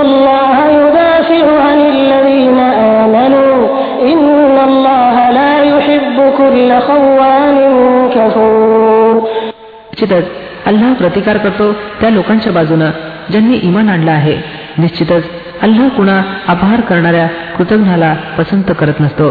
الله يدافع عن الذين آمنوا إن الله لا يحب كل خوان كفور निश्चितच अल्लाह प्रतिकार करतो त्या लोकांच्या बाजूनं ज्यांनी इमान आणलं आहे निश्चितच अल्लाह कुणा आभार करणाऱ्या कृतज्ञाला पसंत करत नसतो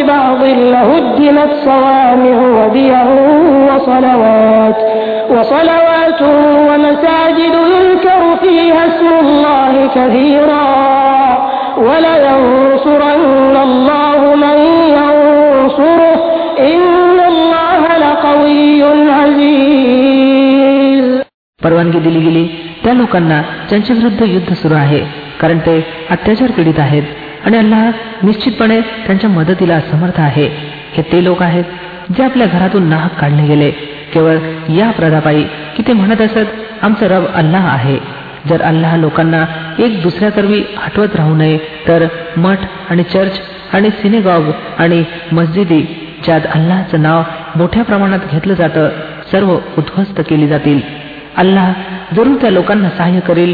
ببعض لهدمت صوامع وبيع وصلوات وصلوات ومساجد يذكر فيها اسم الله كثيرا ولينصرن الله من ينصره إن الله لقوي عزيز परवानगी दिली गेली त्या लोकांना ज्यांच्या विरुद्ध युद्ध सुरू आहे कारण ते अत्याचार पीडित आहेत आणि अल्लाह निश्चितपणे त्यांच्या मदतीला समर्थ आहे. हे ते लोक आहेत जे आपल्या घरातून नाहक काढले गेले. केवळ या प्रदापाई की ते म्हणत असत आमचं रब अल्लाह आहे. जर अल्लाह लोकांना एक दुसऱ्याकरवी हटवत राहू नये तर मठ आणि चर्च आणि सिनेगॉग आणि मस्जिदी ज्यात अल्लाचं नाव मोठ्या प्रमाणात घेतलं जातं सर्व उद्ध्वस्त केली जातील. अल्लाह जरूर त्या लोकांना सहाय्य करेल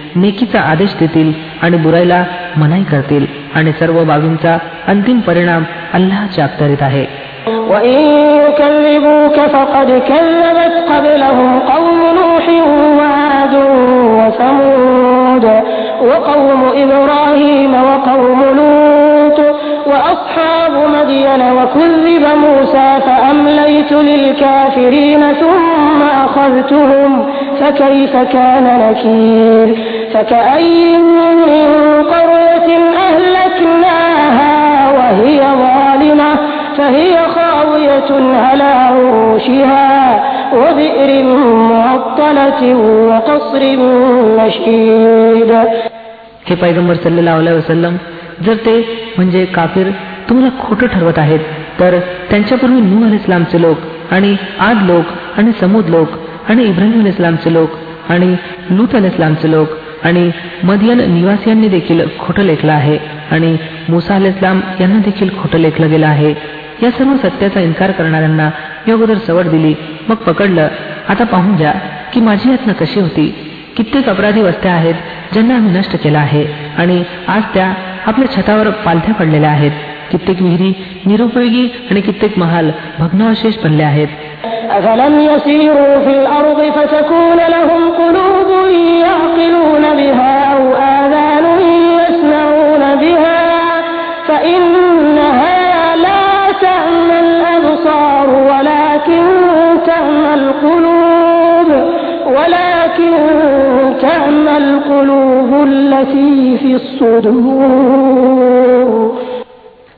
नेकीचा आदेश देतील आणि बुराईला मनाई करतील आणि सर्व बाबींचा अंतिम परिणाम अल्लाच्या अखत्यारीत आहे وإن يكذبوك فقد كذبت قبلهم قوم نوح وعاد وثمود وقوم إبراهيم وقوم لوط وأصحاب مدين وكذب موسى فأمليت للكافرين ثم أخذتهم فكيف كان نكير فكأي من قرية أهلكناها وهي ظالمة فهي خاوية على عروشها وبئر معطلة وقصر مشيد हे पैगंबर सल्लेला वसलम जर ते म्हणजे काफिर तुम्हाला खोटं ठरवत आहेत तर त्यांच्यापूर्वी नूह अल इस्लामचे लोक आणि आद लोक आणि समूद लोक आणि इब्राहिम अल इस्लामचे लोक आणि लूत अल इस्लामचे लोक आणि मदियन निवासियांनी देखील खोटं लेखलं आहे आणि मुसा अल इस्लाम यांना देखील खोटं लेखलं गेलं आहे या सर्व सत्याचा इन्कार करणाऱ्यांना मी अगोदर सवड दिली मग पकडलं आता पाहून द्या की माझी यातना कशी होती कित्येक अपराधी वस्त्या आहेत ज्यांना आम्ही नष्ट केला आहे आणि आज त्या आपल्या छतावर पालथ्या पडलेल्या आहेत कित्येक विहिरी निरुपयोगी आणि कित्येक महाल भग्नावशेष बनले आहेत أفلم يسيروا في الأرض فتكون لهم قلوب يعقلون بها فإنها لا تعمى الأبصار ولكن تعمى القلوب ولكن تعمى القلوب التي في الصدور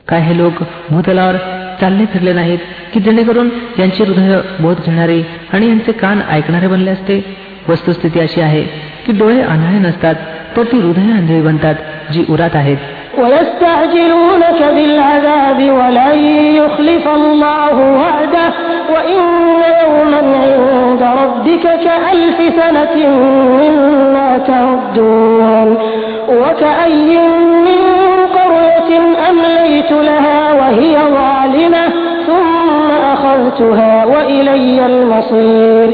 काय हे लोक भूतलावर चालले फिरले नाहीत की जेणेकरून यांची हृदय बोध घेणारे आणि यांचे कान ऐकणारे बनले असते वस्तुस्थिती अशी आहे की डोळे आंधळे नसतात तर ती हृदय आंधळी बनतात जी उरात आहेत ويستعجلونك بالعذاب ولن يخلف الله وعده وإن يوما عند ربك كألف سنة مما تعدون وكأي من قرية أمليت لها وهي ظالمة ثم أخذتها وإلي المصير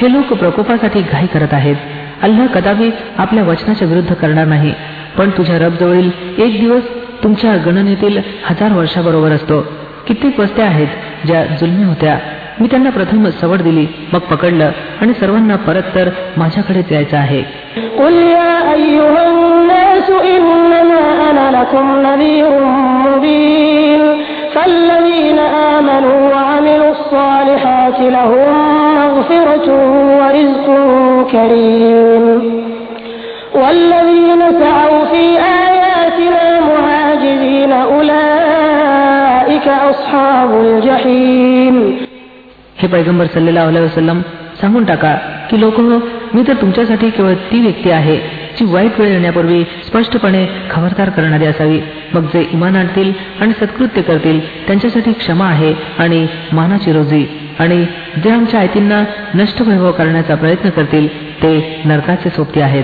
हे लोक प्रकोपासाठी घाई करत आहेत अल्लाह कदापि आपल्या वचनाच्या विरुद्ध करणार नाही. पण तुझ्या रबजवळील एक दिवस तुमच्या गणनेतील हजार वर्षाबरोबर असतो. कित्येक वस्त्या आहेत ज्या जुलमी होत्या. मी त्यांना प्रथम सवड दिली मग पकडलं आणि सर्वांना परत तर माझ्याकडेच यायचं आहे. قل يا أيها الناس إنما أنا لكم نذير مبين فالذين آمنوا وعملوا الصالحات الخيرات لهم مغفرة ورزق كريم والذين سعوا في آياتنا معاجزين أولئك أصحاب الجحيم हे पैगंबर सल्लेला वसलम सांगून टाका की लोक मी तर तुमच्यासाठी केवळ ती व्यक्ती आहे जी वाईट वेळ येण्यापूर्वी स्पष्टपणे खबरदार करणारी असावी. मग जे इमान आणतील आणि सत्कृत्य करतील त्यांच्यासाठी क्षमा आहे आणि मानाची रोजी. आणि जे आमच्या आयतींना नष्ट वैभव करण्याचा प्रयत्न करतील ते नरकाचे सोबती आहेत.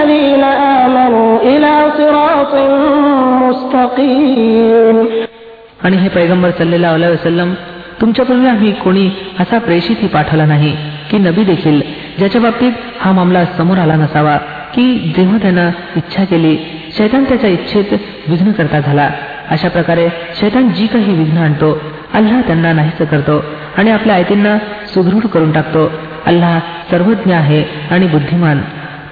الذين آمنوا إلى صراط مستقيم आणि हे पैगंबर सल्लेला वसलम तुमच्यापूर्वी आम्ही कोणी असा प्रेषितही पाठवला नाही की नबी देखील ज्याच्या बाबतीत हा मामला समोर आला नसावा की जेव्हा त्यानं इच्छा केली शैतान त्याच्या इच्छेत विघ्न करता झाला अशा प्रकारे शैतान जी काही विघ्न आणतो अल्लाह त्यांना नाहीच करतो आणि आपल्या आयतींना सुदृढ करून टाकतो अल्लाह सर्वज्ञ आहे आणि बुद्धिमान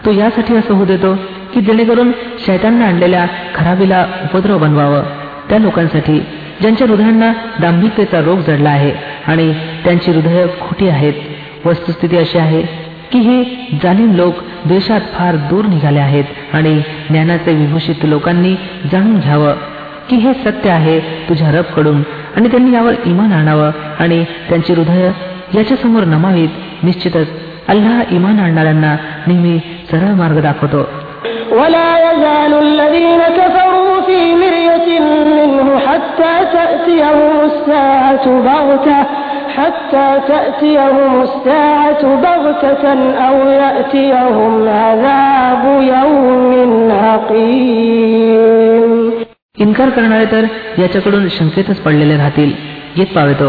तो यासाठी असं होऊ देतो की जेणेकरून शैतांना आणलेल्या खराबीला उपद्रव बनवावं. त्या लोकांसाठी ज्यांच्या हृदयांना दांभिकतेचा रोग जडला आहे आणि त्यांची हृदय खोटी आहेत वस्तुस्थिती अशी आहे की हे जाणीव लोक देशात फार दूर निघाले आहेत आणि ज्ञानाचे विभूषित लोकांनी जाणून घ्यावं की हे सत्य आहे तुझ्या रबकडून आणि त्यांनी यावर इमान आणावं आणि त्यांची हृदय याच्यासमोर नमावीत निश्चितच अल्लाह इमान आणणाऱ्यांना नेहमी सरळ मार्ग दाखवतो ولا يزال الذين كفروا في مرية منه حتى تأتيهم الساعة بغتة حتى تأتيهم الساعة بغتة أو يأتيهم عذاب يوم عقيم इन्कार करणारे तर याच्याकडून शंकेतच पडलेले राहतील येत पावेतो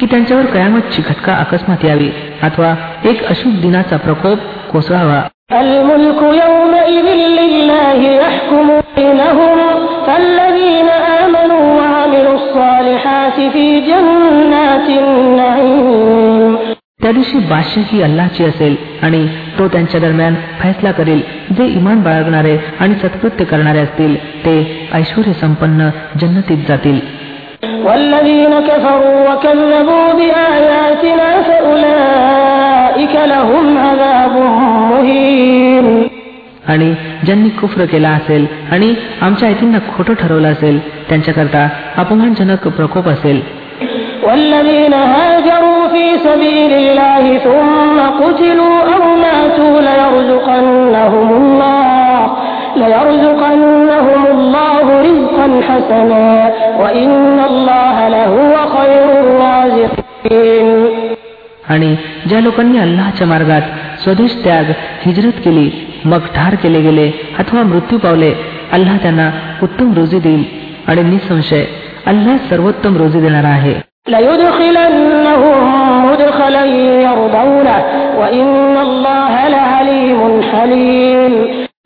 की त्यांच्यावर कयामतची घटका अकस्मात यावी अथवा एक अशुभ दिनाचा प्रकोप कोसळावा الملك يومئذ لله يحكم بينهم فالذين آمنوا وعملوا الصالحات في جنات النعيم त्या दिवशी बादशाह ही अल्लाची असेल आणि तो त्यांच्या दरम्यान फैसला करेल जे इमान बाळगणारे आणि सत्कृत्य करणारे असतील ते ऐश्वर संपन्न जन्नतीत जातील والذين كفروا وكذبوا بآياتنا فأولئك لهم عذاب مهين आणि ज्यांनी कुफ्र केला असेल आणि आमच्या आयतींना खोटं ठरवलं असेल त्यांच्याकरता अपमानजनक प्रकोप असेल والذين هاجروا في سبيل الله ثم قتلوا أو ماتوا ليرزقنهم الله ليرزقنهم الله رزقا حسنا وإن الله لهو خير الرازقين आणि ज्या लोकांनी अल्लाहच्या मार्गात स्वदेश त्याग हिजरत केली मग ठार केले गेले अथवा मृत्यू पावले अल्लाह त्यांना उत्तम रोजी देईल आणि निसंशय अल्लाह सर्वोत्तम रोजी देणारा आहे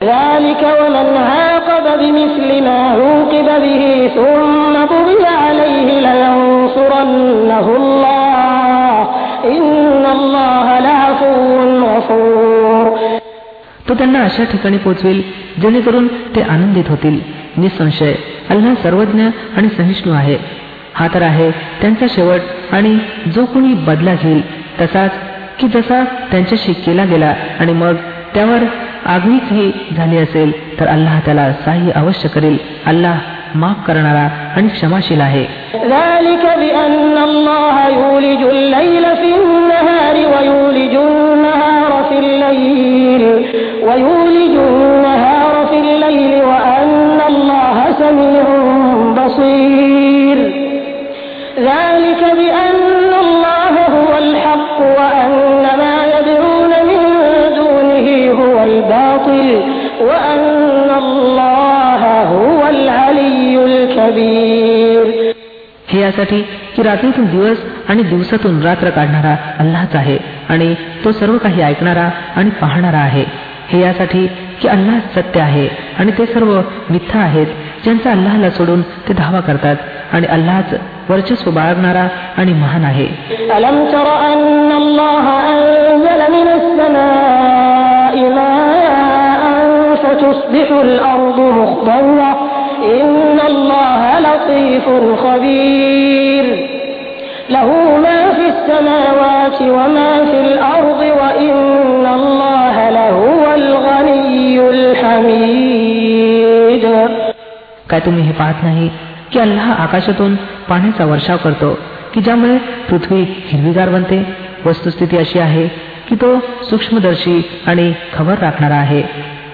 ليدخلنهم مدخلا يرضونه وإن الله لعليم حليم ذلك ومن عاقب بمثل ما عوقب به ثم بغي عليه لينصرنه الله إن الله لعفو غفور तो त्यांना अशा ठिकाणी पोचवेल जेणेकरून ते आनंदित होतील निसंशय अल्लाह सर्वज्ञ आणि सहिष्णू आहे हा तर आहे त्यांचा शेवट आणि जो कोणी बदला घेईल तसाच की जसा त्यांच्याशी केला गेला आणि मग त्यावर आगळीचही झाली असेल तर अल्लाह त्याला सहाय्य अवश्य करेल. अल्लाह माफ करणारा आणि क्षमाशील आहे. ذلك بأن الله يولج الليل في النهار ويولج النهار في الليل. ويولج النهار في الليل وأن الله سميع بصير. ذلك بأن كبير हे यासाठी की रात्रीतून दिवस आणि दिवसातून रात्र काढणारा अल्लाच आहे आणि तो सर्व काही ऐकणारा आणि पाहणारा आहे हे यासाठी की अल्लाह सत्य आहे आणि ते सर्व मिथ्या आहेत ज्यांचा अल्लाहला सोडून ते धावा करतात आणि अल्लाच वर्चस्व बाळगणारा आणि महान आहे ألم تر أن الله أنزل من السماء ماء فتصبح الأرض مخضرة إن الله لطيف خبير له ما في السماوات وما في الأرض وإن الله لهو الغني الحميد काय तुम्ही हे पाहत नाही की अल्लाह आकाशातून पाण्याचा वर्षाव करतो की ज्यामुळे पृथ्वी हिरवीगार बनते वस्तुस्थिती अशी आहे की तो सूक्ष्मदर्शी आणि खबर राखणारा आहे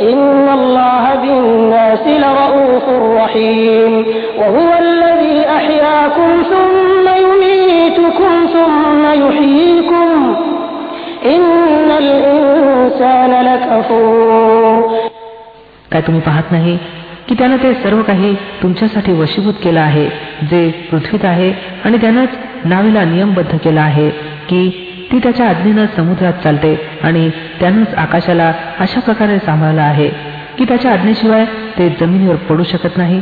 إن الله بالناس لرؤوف رحيم وهو الذي أحياكم ثم يميتكم ثم يحييكم إن الإنسان لكفور काय तुम्ही पाहत नाही की त्यानं ते सर्व काही तुमच्यासाठी वशीभूत केलं आहे जे पृथ्वीत आहे आणि त्यानंच नावेला नियमबद्ध केला आहे की ती त्याच्या आज्ञेनं समुद्रात चालते आणि त्यानंच आकाशाला अशा प्रकारे सांभाळलं आहे की त्याच्या आज्ञेशिवाय ते जमिनीवर पडू शकत नाही.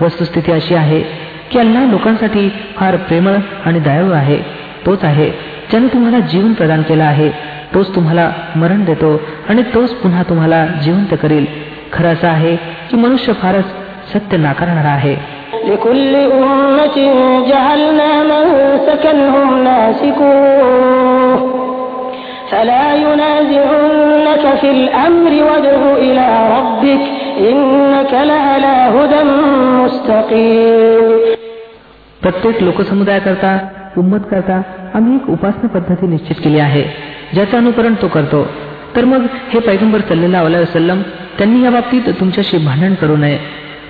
वस्तुस्थिती अशी आहे की अल्लाह लोकांसाठी फार प्रेमळ आणि दयाळू आहे. तोच आहे ज्याने तुम्हाला जीवन प्रदान केलं आहे. तोच तुम्हाला मरण देतो आणि तोच पुन्हा तुम्हाला जिवंत करील. खरं असं आहे की मनुष्य फारच सत्य नाकारणारा आहे. لكل أمة جعلنا منسكا هم ناسكوه فلا ينازعنك في الأمر وادع إلى ربك إنك لعلى هدى مستقيم प्रत्येक लोकसमुदायाकरता उम्मत करता आम्ही एक उपासना पद्धती निश्चित केली आहे ज्याचं अनुकरण तो करतो तर मग हे पैगंबर सल्लेला वसलम त्यांनी या बाबतीत तुमच्याशी भांडण करू नये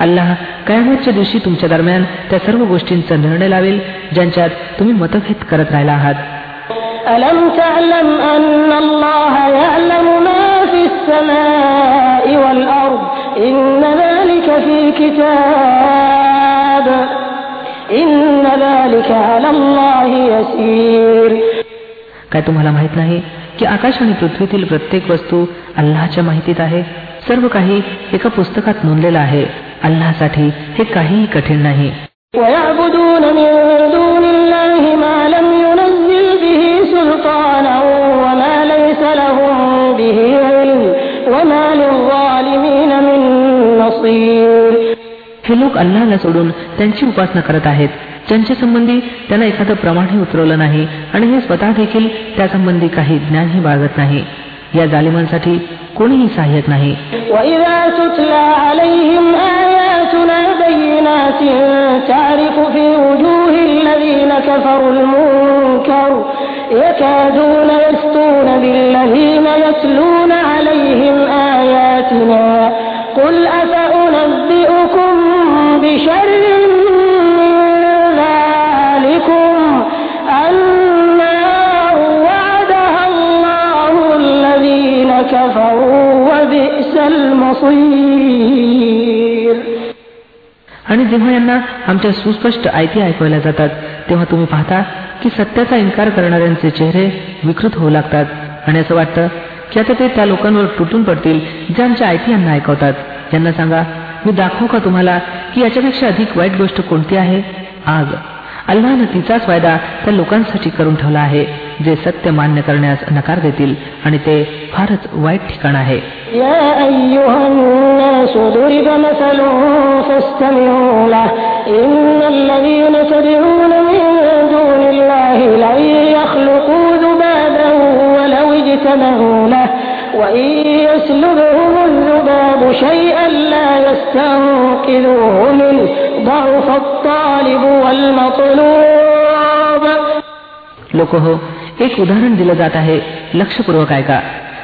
अल्लाह कयामतच्या दिवशी तुमच्या दरम्यान त्या सर्व गोष्टींचा निर्णय लावेल ज्यांच्यात तुम्ही मतभेद करत राहिला आहात. काय तुम्हाला माहीत नाही की आकाश आणि पृथ्वीतील प्रत्येक वस्तू अल्लाच्या माहितीत आहे? सर्व काही एका पुस्तकात नोंदलेलं आहे. अल्लासाठी हे काहीही कठीण नाही. हे लोक अल्लाला सोडून त्यांची उपासना करत आहेत. त्यांच्या संबंधी त्यांना एखादं प्रमाणही उतरवलं नाही आणि हे स्वतः देखील त्यासंबंधी काही ज्ञानही बाळगत नाही. या जालिमांसाठी कोणीही सहाय्यक नाही. آياتنا بينات تعرف في وجوه الذين كفروا المنكر يكادون يسطون بالذين يتلون عليهم آياتنا قل أفأنبئكم بشر من ذلكم وعدها الله الذين كفروا وبئس المصير आणि जेव्हा यांना आमच्या सुस्पष्ट आयती ऐकवल्या जातात तेव्हा तुम्ही पाहता की सत्याचा इन्कार करणाऱ्यांचे चेहरे विकृत होऊ लागतात. आणि असं वाटतं की आता ते त्या लोकांवर तुटून पडतील जे आमच्या आयती यांना ऐकवतात. यांना सांगा मी दाखवू का तुम्हाला की याच्यापेक्षा अधिक वाईट गोष्ट कोणती आहे? आग. अल्लानं तिचाच फायदा त्या लोकांसाठी करून ठेवला आहे जे सत्य मान्य करण्यास नकार देतील आणि ते फारच वाईट ठिकाण आहे يا أيها الناس ضرب مثل فاستمعوا له إن الذين تدعون من دون الله لن يخلقوا ذبابا ولو اجتمعوا له وإن يسلبهم الذباب شيئا لا يستنقذوه منه ضعف الطالب والمطلوب लोक हो एक उदाहरण दिलं जात आहे. लक्षपूर्वक ऐका.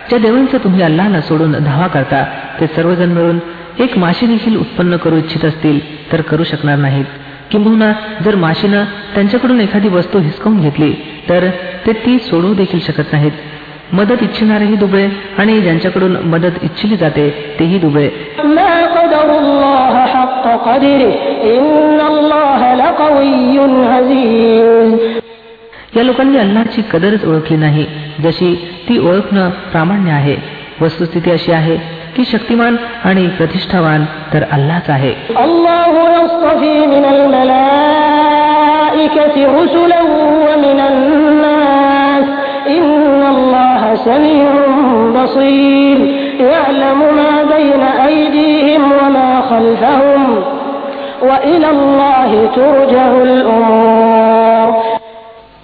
ज्या देवांचं तुम्ही अल्लाला सोडून धावा करता ते सर्वजण मिळून एक माशी देखील उत्पन्न करू इच्छित असतील तर करू शकणार नाहीत. किंबहुना जर माशीनं त्यांच्याकडून एखादी वस्तू हिसकावून घेतली तर ते ती सोडवू देखील शकत नाहीत. मदत इच्छिणारेही दुबळे आणि ज्यांच्याकडून मदत इच्छिली जाते तेही दुबळे. ما قدر الله حق قدره إن الله لقوي عزيز या लोकांनी अल्लाची कदरच ओळखली नाही जशी ती ओळखणं प्रामाण्य आहे वस्तुस्थिती अशी आहे की शक्तिमान आणि प्रतिष्ठावान तर अल्लाच आहे الله يصطفي من الملائكة رسلا ومن الناس إن الله سميع بصير يعلم ما بين أيديهم وما خلفهم وإلى الله ترجع الأمور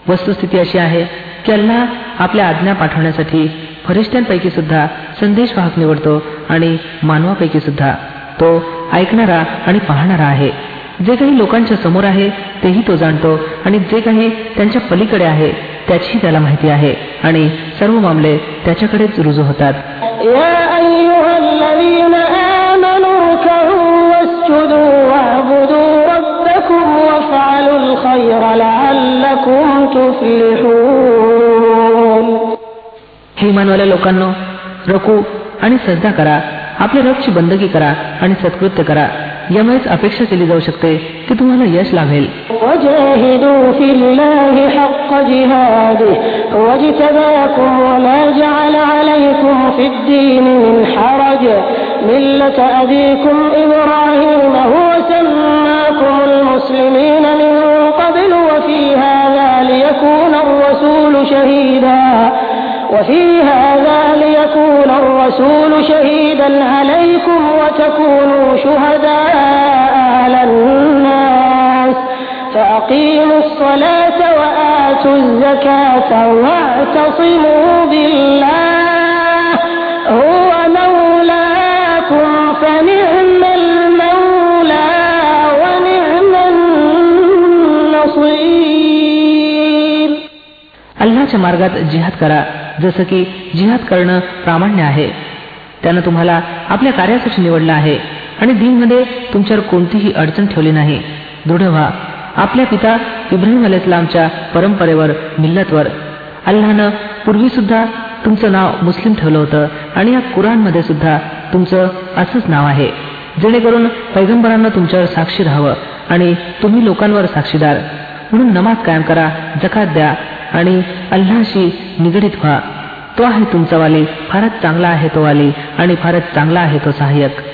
वस्तुस्थिती अशी आहे की अल्लाह आपल्या आज्ञा पाठवण्यासाठी फरिश्त्यांपैकी सुद्धा संदेशवाहक निवडतो आणि मानवापैकी सुद्धा तो ऐकणारा आणि पाहणारा आहे जे काही लोकांच्या समोर आहे तेही तो जाणतो आणि जे काही त्यांच्या पलीकडे आहे त्याची त्याला माहिती आहे. आणि सर्व मामले त्याच्याकडेच रुजू होतात. हिमानवाल्या लोकांना लोकांनो रकू आणि श्रद्धा करा. आपले रबची बंदगी करा आणि सत्कृत्य करा. यामुळेच अपेक्षा केली जाऊ शकते की तुम्हाला यश लाभेल وجاهدوا في الله حق جهاده هو اجتباكم وما جعل عليكم في الدين من حرج ملة أبيكم إبراهيم هو سماكم المسلمين من قبل وفي هذا ليكون الرسول شهيدا وفي هذا ليكون الرسول شهيدا عليكم وتكونوا شهداء على الناس فأقيموا الصلاة وآتوا الزكاة واعتصموا بالله هو مولاكم فنعم المولى ونعم النصير अल्लाच्या मार्गात जिहाद करा जसं की जिहाद करणं प्रामाण्य आहे. त्यानं तुम्हाला आपल्या कार्यासाठी निवडलं आहे आणि दिनमध्ये तुमच्यावर कोणतीही अडचण ठेवली नाही. दृढ व्हा. आपल्या पिता इब्राहिम अलाइस्लामच्या परंपरेवर मिल्लतवर. अल्लानं पूर्वी सुद्धा तुमचं नाव मुस्लिम ठेवलं होतं आणि या कुराणमध्ये सुद्धा तुमचं असंच नाव आहे. जेणेकरून पैगंबरांना तुमच्यावर साक्षी राहावं आणि तुम्ही लोकांवर साक्षीदार. म्हणून नमाज कायम करा जकात द्या आणि अल्लाशी निगडीत व्हा. तो आहे तुमचा वाली. फारच चांगला आहे तो वाली. आणि फारच चांगला आहे तो सहाय्यक.